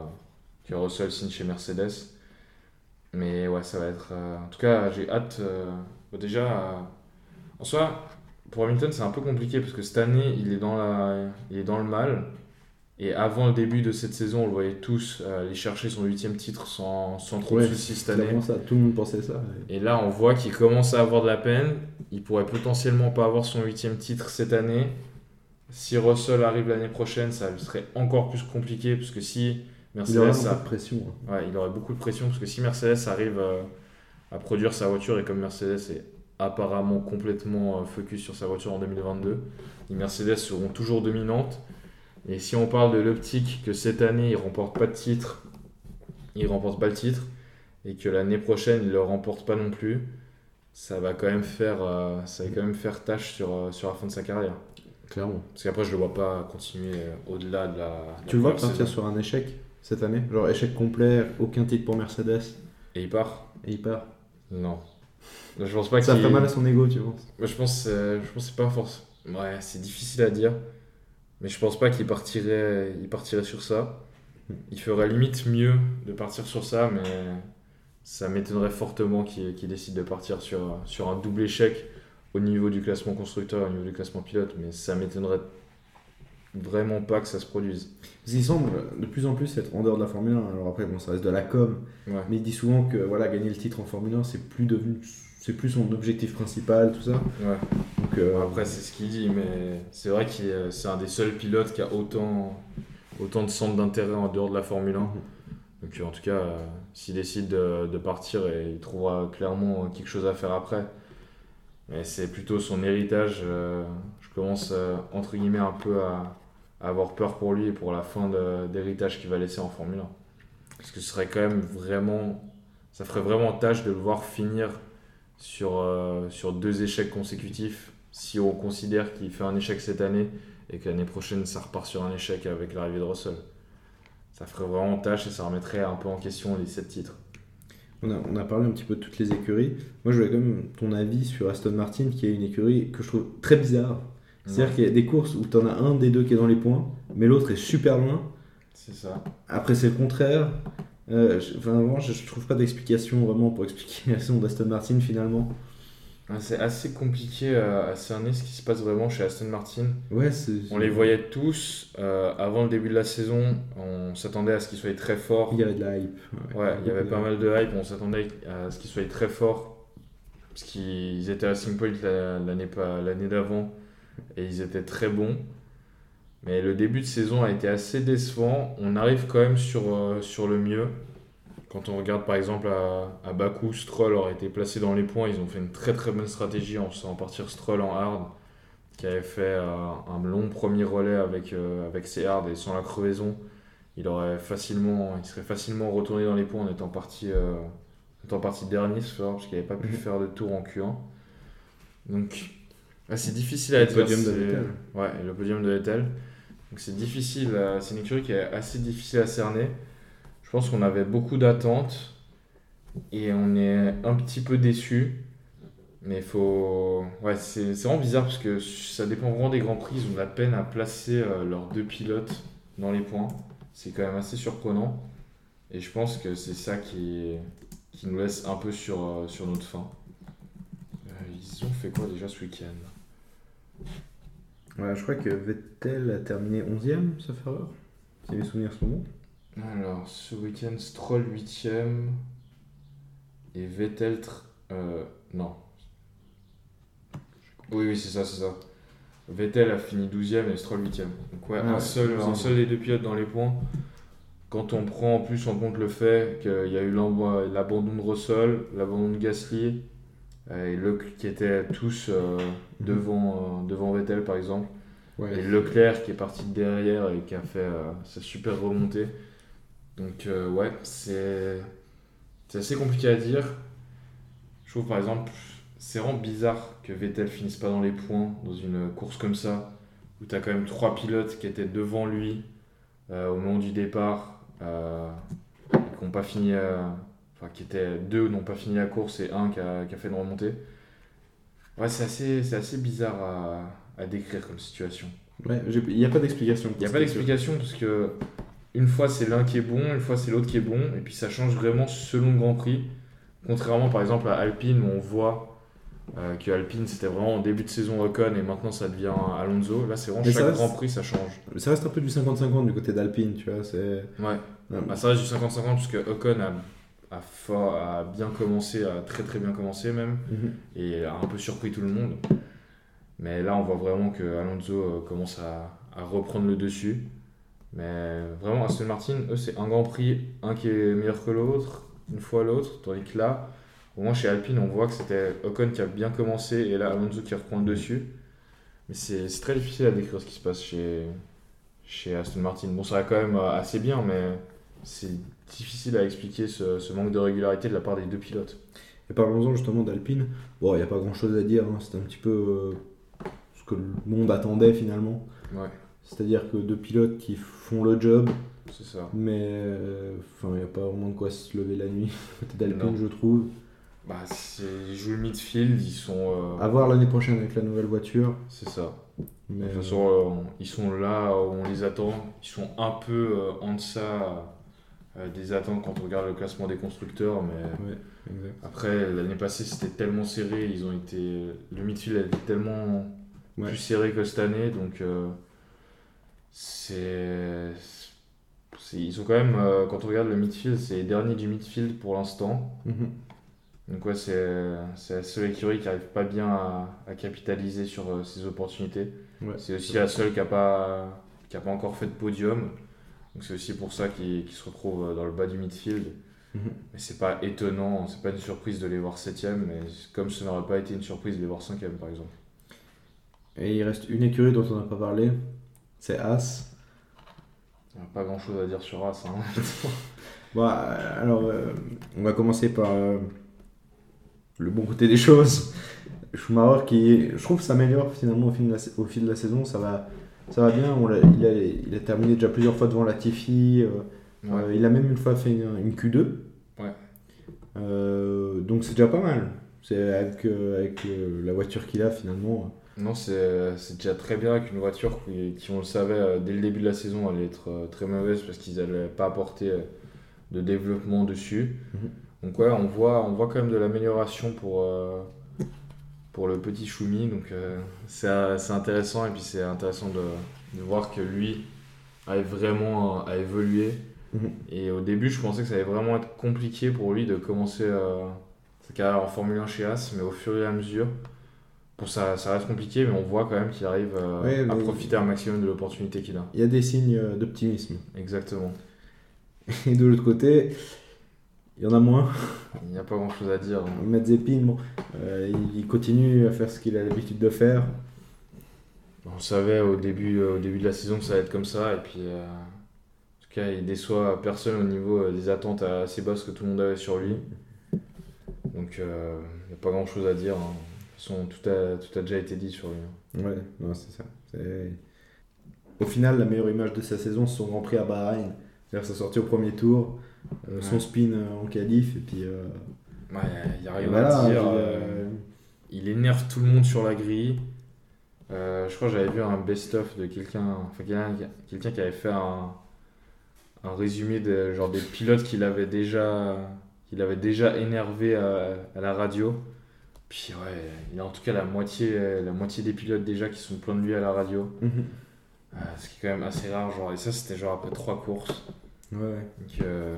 que Russell signe chez Mercedes. Mais ouais, ça va être. en tout cas, j'ai hâte. déjà, en soi, pour Hamilton, c'est un peu compliqué parce que cette année, il est dans, la, il est dans le mal. Et avant le début de cette saison, on le voyait tous euh, aller chercher son huitième titre sans, sans trop de soucis cette année. Ça, tout le monde pensait ça. Et là, on voit qu'il commence à avoir de la peine. Il pourrait potentiellement pas avoir son huitième titre cette année. Si Russell arrive l'année prochaine, ça serait encore plus compliqué parce que si Mercedes. Il aurait beaucoup de pression. Hein. Ouais, il aurait beaucoup de pression parce que si Mercedes arrive euh, à produire sa voiture et comme Mercedes est apparemment complètement euh, focus sur sa voiture en 2022, les Mercedes seront toujours dominantes et si on parle de l'optique que cette année, il ne remporte pas de titre, il remporte pas le titre, et que l'année prochaine, il ne le remporte pas non plus, ça va quand même faire, euh, ça va quand même faire tâche sur, euh, sur la fin de sa carrière. Clairement. Parce qu'après, je ne le vois pas continuer euh, au-delà de la. Tu le vois partir sur un échec cette année? Genre échec complet, aucun titre pour Mercedes? Et il part Et il part Non. Je pense pas ça fait mal à son ego, tu penses? Je pense, je pense que c'est pas force. Ouais, c'est difficile à dire. Mais je pense pas qu'il partirait, il partirait sur ça. Il ferait limite mieux de partir sur ça, mais ça m'étonnerait fortement qu'il décide de partir sur, sur un double échec au niveau du classement constructeur, au niveau du classement pilote, mais ça m'étonnerait vraiment pas que ça se produise. Il semble de plus en plus être en dehors de la Formule 1. Alors après, bon, ça reste de la com, mais il dit souvent que voilà, gagner le titre en Formule 1, c'est plus devenu c'est plus son objectif principal, tout ça. Ouais. Donc, euh, Après, c'est ce qu'il dit, mais c'est vrai que c'est un des seuls pilotes qui a autant, autant de centres d'intérêt en dehors de la Formule 1. Mhm. Donc, en tout cas, euh, s'il décide de, de, partir, il trouvera clairement quelque chose à faire après. Mais c'est plutôt son héritage. Euh, je commence, entre guillemets, un peu à, à, avoir peur pour lui et pour la fin d'héritage qu'il va laisser en Formule 1. Parce que ce serait quand même vraiment. Ça ferait vraiment tâche de le voir finir sur, euh, sur deux échecs consécutifs, si on considère qu'il fait un échec cette année et que l'année prochaine ça repart sur un échec avec l'arrivée de Russell. Ça ferait vraiment tâche et ça remettrait un peu en question les sept titres. On a, on a, parlé un petit peu de toutes les écuries. Moi, je voulais quand même ton avis sur Aston Martin, qui est une écurie que je trouve très bizarre. C'est-à-dire qu'il y a des courses où tu en as un des deux qui est dans les points, mais l'autre est super loin. C'est ça. Après, c'est le contraire. Euh, je, je, je, trouve pas d'explication vraiment pour expliquer la saison d'Aston Martin finalement. C'est assez compliqué à cerner ce qui se passe vraiment chez Aston Martin. Ouais, on les voyait tous euh, avant le début de la saison. On s'attendait à ce qu'ils soient très forts. Il y avait de la hype. Ouais, il y avait pas mal de hype. On s'attendait à ce qu'ils soient très forts. Parce qu'ils étaient à Point l'année d'avant. Et ils étaient très bons. Mais le début de saison a été assez décevant. On arrive quand même sur, euh, sur le mieux. Quand on regarde par exemple à, à Baku, Stroll aurait été placé dans les points. Ils ont fait une très très bonne stratégie en faisant partir Stroll en hard, qui avait fait euh, un long premier relais avec, euh, avec ses hard et sans la crevaison. Il, aurait facilement, il serait facilement retourné dans les points en étant parti, étant parti dernier ce soir, parce qu'il n'avait pas pu mhm. faire de tour en Q1. Donc c'est difficile à dire. Le podium de Vettel. Ouais, le podium de Vettel. Donc c'est difficile, c'est une écurie qui est assez difficile à cerner. Je pense qu'on avait beaucoup d'attentes et on est un petit peu déçu. Mais faut. Ouais, c'est vraiment bizarre parce que ça dépend vraiment des grands prix. Ils ont la peine à placer euh, leurs deux pilotes dans les points. C'est quand même assez surprenant. Et je pense que c'est ça qui, nous laisse un peu sur, euh, sur notre fin. Euh, ils ont fait quoi déjà ce week-end? Ouais, Je crois que Vettel a terminé 11ème, ça fait erreur. Si mes souvenirs sont bons. Alors, ce week-end, Stroll 8ème et Vettel. Euh, non. Oui, oui, c'est ça, c'est ça. Vettel a fini 12ème et Stroll 8ème. Donc, ouais, un, seul, un seul des deux pilotes dans les points. Quand on prend en plus en compte le fait qu'il y a eu l'abandon de Russell, l'abandon de Gasly, et Leclerc qui étaient tous euh, mhm. devant, devant Vettel par exemple. et Leclerc qui est parti de derrière et qui a fait sa super remontée. Donc, euh, ouais, c'est assez compliqué à dire. Je trouve par exemple, c'est vraiment bizarre que Vettel finisse pas dans les points dans une course comme ça, où tu as quand même trois pilotes qui étaient devant lui euh, au moment du départ, euh, qui n'ont pas fini, enfin qui étaient deux n'ont pas fini la course et un qui a, qui a fait une remontée. Ouais, c'est assez, assez bizarre à, à, décrire comme situation. Ouais, il n'y a pas d'explication. Il n'y a pas d'explication parce que une fois c'est l'un qui est bon, une fois c'est l'autre qui est bon, et puis ça change vraiment selon le Grand Prix. Contrairement par exemple à Alpine où on voit euh, que Alpine c'était vraiment en début de saison Ocon et maintenant ça devient Alonso. Là c'est vraiment chaque Grand Prix ça change. Ça reste un peu du 50-50 du côté d'Alpine, tu vois. C'est... Ouais, bah, ça reste du 50-50 puisque Ocon a, a, bien commencé, a très très bien commencé même, mhm. et a un peu surpris tout le monde. Mais là on voit vraiment que Alonso euh, commence à, à reprendre le dessus. Mais vraiment, Aston Martin, eux, c'est un grand prix, un qui est meilleur que l'autre, une fois l'autre. Tandis que là, au moins chez Alpine, on voit que c'était Ocon qui a bien commencé et là, Alonso qui reprend le dessus. Mais c'est très difficile à décrire ce qui se passe chez, chez Aston Martin. Bon, ça va quand même assez bien, mais c'est difficile à expliquer ce, ce, manque de régularité de la part des deux pilotes. Et parlons-en justement d'Alpine. Bon, il n'y a pas grand-chose à dire, hein. c'est un petit peu euh, ce que le monde attendait finalement. Ouais. C'est-à-dire que deux pilotes qui font le job. C'est ça. Mais euh, il n'y a pas vraiment de quoi se lever la nuit côté d'Alpine, je trouve. Bah, ils jouent le midfield, ils sont. Euh... À voir l'année prochaine avec la nouvelle voiture. C'est ça. Mais... De toute façon, ils sont là, on les attend. Ils sont un peu en deçà des attentes quand on regarde le classement des constructeurs. Mais ouais, après, l'année passée, c'était tellement serré. Ils ont été... Le midfield a été tellement plus serré que cette année. Donc c'est. Ils sont quand même, euh, quand on regarde le midfield, c'est les derniers du midfield pour l'instant. Mhm. Donc, ouais, c'est la seule écurie qui n'arrive pas bien à, capitaliser sur euh, ses opportunités. c'est aussi la seule qui n'a pas, qui a pas encore fait de podium. Donc, c'est aussi pour ça qu'ils se retrouvent euh, dans le bas du midfield. Mhm. Mais c'est pas étonnant, c'est pas une surprise de les voir 7 mais comme ce n'aurait pas été une surprise de les voir 5 par exemple. Et il reste une écurie dont on n'a pas parlé, c'est As. Pas grand chose à dire sur As. Hein. bon, alors, euh, on va commencer par, euh, le bon côté des choses. Schumacher qui, je trouve, s'améliore finalement au fil, de la, au fil de la saison. Ça va, ça va bien. On il, a, il a terminé déjà plusieurs fois devant Latifi. Euh, il a même une fois fait une, Q2. Ouais. donc c'est déjà pas mal. C'est avec, avec la voiture qu'il a finalement. Non, c'est déjà très bien avec une voiture qui, on le savait, dès le début de la saison, allait être très mauvaise parce qu'ils n'allaient pas apporter de développement dessus. Mhm. Donc ouais, on voit, on voit quand même de l'amélioration pour, euh, pour le petit Choumi. Donc euh, c'est intéressant et puis c'est intéressant de, de, voir que lui a vraiment à évoluer. Mhm. Et au début, je pensais que ça allait vraiment être compliqué pour lui de commencer euh, sa carrière en Formule 1 chez As, mais au fur et à mesure, pour ça, ça reste compliqué, mais on voit quand même qu'il arrive à profiter un maximum de l'opportunité qu'il a. Il y a des signes d'optimisme. Exactement. Et de l'autre côté, il y en a moins. Il n'y a pas grand chose à dire. Hein. Metzepin, bon, euh, il continue à faire ce qu'il a l'habitude de faire. On savait au début, euh, au début de la saison que ça allait être comme ça, et puis euh, en tout cas, il déçoit personne au niveau des attentes assez basses que tout le monde avait sur lui. Donc il n'y a pas grand chose à dire. Hein. De toute façon, tout a, tout a déjà été dit sur lui. Hein. Ouais, non, c'est ça. Au final, la meilleure image de sa saison, c'est son Grand Prix à Bahreïn. C'est-à-dire sa sortie au premier tour, euh, son spin euh, en qualif, et puis. Euh, ouais, il a rien à dire. Il, énerve tout le monde sur la grille. je crois que j'avais vu un best-of de quelqu'un enfin, quelqu'un qui avait fait un, un résumé de, genre des pilotes qu'il avait déjà qu'il avait déjà énervé à, la radio. Puis ouais, il a en tout cas la moitié, la moitié des pilotes déjà qui sont pleins de lui à la radio. Mhm. ce qui est quand même assez rare. Genre, et ça, c'était genre après trois courses. Ouais. Donc, euh,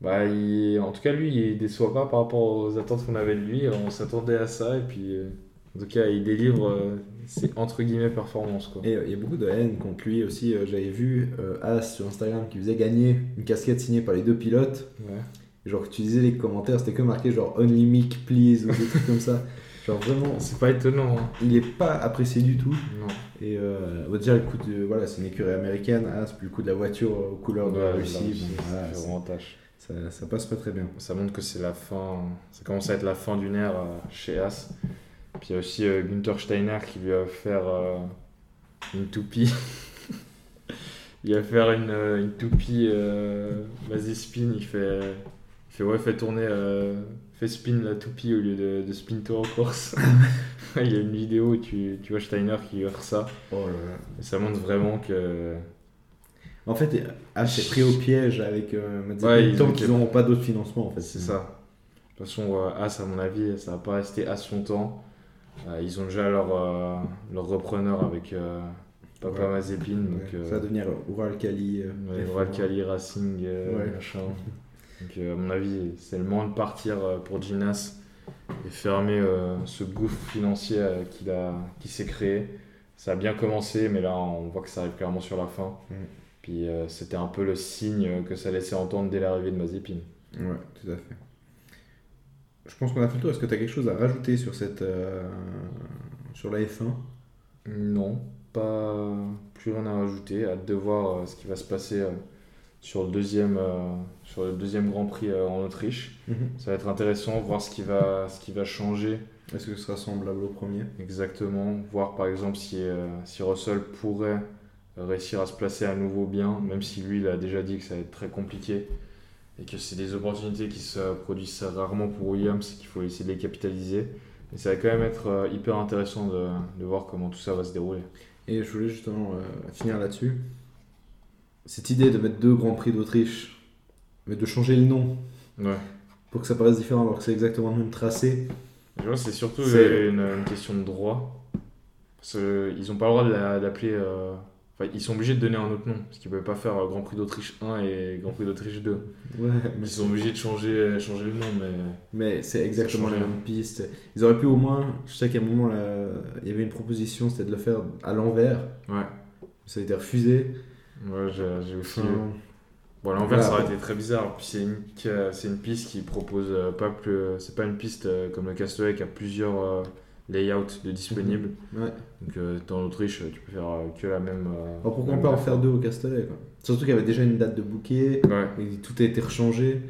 bah, en tout cas, lui, il déçoit pas par rapport aux attentes qu'on avait de lui. On s'attendait à ça. Et puis, euh, en tout cas, il délivre euh, ses entre guillemets performances. Quoi. Et il y a beaucoup de haine contre lui aussi. J'avais vu As sur Instagram qui faisait gagner une casquette signée par les deux pilotes. Ouais. Genre, tu disais les commentaires, c'était que marqué genre Only please, ou des trucs comme ça. Genre vraiment. C'est pas étonnant. Hein. Il est pas apprécié du tout. Non. Et euh, on va dire le coup de. Voilà, c'est une écurie américaine, hein, c'est plus le coup de la voiture aux couleurs de la Russie. ça, ça, passe pas très bien. Ça montre que c'est la fin. Ça commence à être la fin d'une ère euh, chez As. Puis il y a aussi euh, Günther Steiner qui lui a offert une toupie. il va faire une, une toupie vas-y spin, il fait, il fait ouais, fait tourner fais spin la toupie au lieu de, de spin toi en course. Il y a une vidéo où tu, tu vois Steiner qui heure ça. Oh Et ça montre vraiment que. En fait, H est pris au piège avec euh, ouais, tant qu'ils n'auront pas d'autres financements. En fait. C'est ça. De toute façon, euh, As, à mon avis, ça va pas rester As longtemps. Euh, ils ont déjà leur, euh, leur repreneur avec Papa Mazepin. Donc, ça va devenir Ural Kali. Ural Kali Racing, machin. Donc, à mon avis, c'est le moment de partir pour Ginas et fermer euh, ce gouffre financier euh, qu'il a, qui s'est créé. Ça a bien commencé, mais là on voit que ça arrive clairement sur la fin. Mm. Puis euh, c'était un peu le signe que ça laissait entendre dès l'arrivée de Mazepin. Ouais, tout à fait. Je pense qu'on a fait le tour. Est-ce que tu as quelque chose à rajouter sur, cette, sur la F1 Non, pas plus rien à rajouter. Hâte de voir ce qui va se passer sur le deuxième, euh, sur le deuxième Grand Prix euh, en Autriche. Mhm. Ça va être intéressant, voir ce qui va, ce qui va changer. Est-ce que ce sera semblable au premier? Exactement. Voir par exemple si, euh, si Russell pourrait réussir à se placer à nouveau bien, même si lui il a déjà dit que ça va être très compliqué et que c'est des opportunités qui se produisent rarement pour Williams et qu'il faut essayer de les capitaliser. Et ça va quand même être hyper intéressant de, de voir comment tout ça va se dérouler. Et je voulais justement finir là-dessus cette idée de mettre deux Grands Prix d'Autriche, mais de changer le nom pour que ça paraisse différent alors que c'est exactement le même tracé. c'est surtout une, une, question de droit. Parce qu'ils n'ont pas le droit d'appeler. Euh, enfin, ils sont obligés de donner un autre nom, parce qu'ils ne peuvent pas faire Grand Prix d'Autriche 1 et Grand Prix d'Autriche 2. Ouais, ils sont obligés de changer, changer le nom, mais. Mais c'est exactement la même piste. Ils auraient pu au moins. Je sais qu'à un moment, là, il y avait une proposition, c'était de le faire à l'envers. Ouais. Ça a été refusé. Ouais, j'ai aussi. Bon, l'envers, ça aurait été très bizarre. Puis c'est une, c'est une piste qui propose euh, pas plus. C'est pas une piste euh, comme le Castaway qui a plusieurs euh, layouts de disponibles. Mhm. Ouais. Donc dans l'Autriche, tu peux faire que la même. Alors pourquoi on peut en faire deux au quoi? Surtout qu'il y avait déjà une date de bouquet, et tout a été rechangé.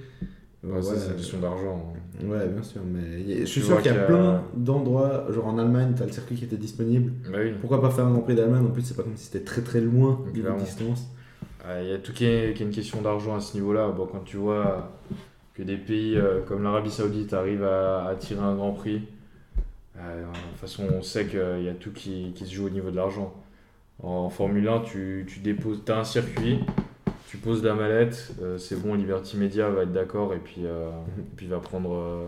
Ouais, c'est une question d'argent. Hein. Ouais, bien sûr, mais je suis sûr qu'il y a, plein d'endroits, genre en Allemagne, tu as le circuit qui était disponible. Bah Pourquoi pas faire un Grand Prix d'Allemagne En plus, c'est pas comme si c'était très très loin de distance. Il y a tout qui est, qui est une question d'argent à ce niveau-là. Bon, quand tu vois que des pays euh, comme l'Arabie Saoudite arrivent à, tirer un Grand Prix, euh, de toute façon, on sait qu'il y a tout qui, qui, se joue au niveau de l'argent. En, Formule 1, tu, tu déposes, as un circuit, tu poses la mallette, euh, c'est bon, Liberty Media va être d'accord et puis, mhm. puis va prendre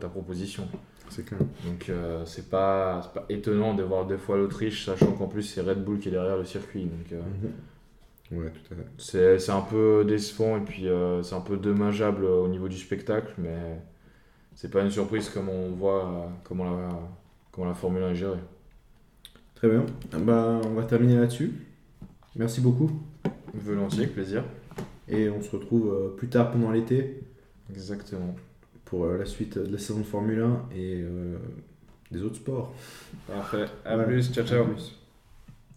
ta, proposition. C'est clair. Donc c'est pas, pas étonnant de voir deux fois l'Autriche, sachant qu'en plus c'est Red Bull qui est derrière le circuit. Donc, mhm. Ouais, tout à fait. C'est un peu décevant et puis euh, c'est un peu dommageable au niveau du spectacle, mais c'est pas une surprise comme on voit euh, comment, la, comment la Formule 1 est gérée. Très bien. Bah, on va terminer là-dessus. Merci beaucoup. Volontiers, plaisir. Et on se retrouve euh, plus tard pendant l'été. Exactement. Pour la suite de la saison de Formule 1 et des autres sports. Parfait. À plus. Ciao, ciao.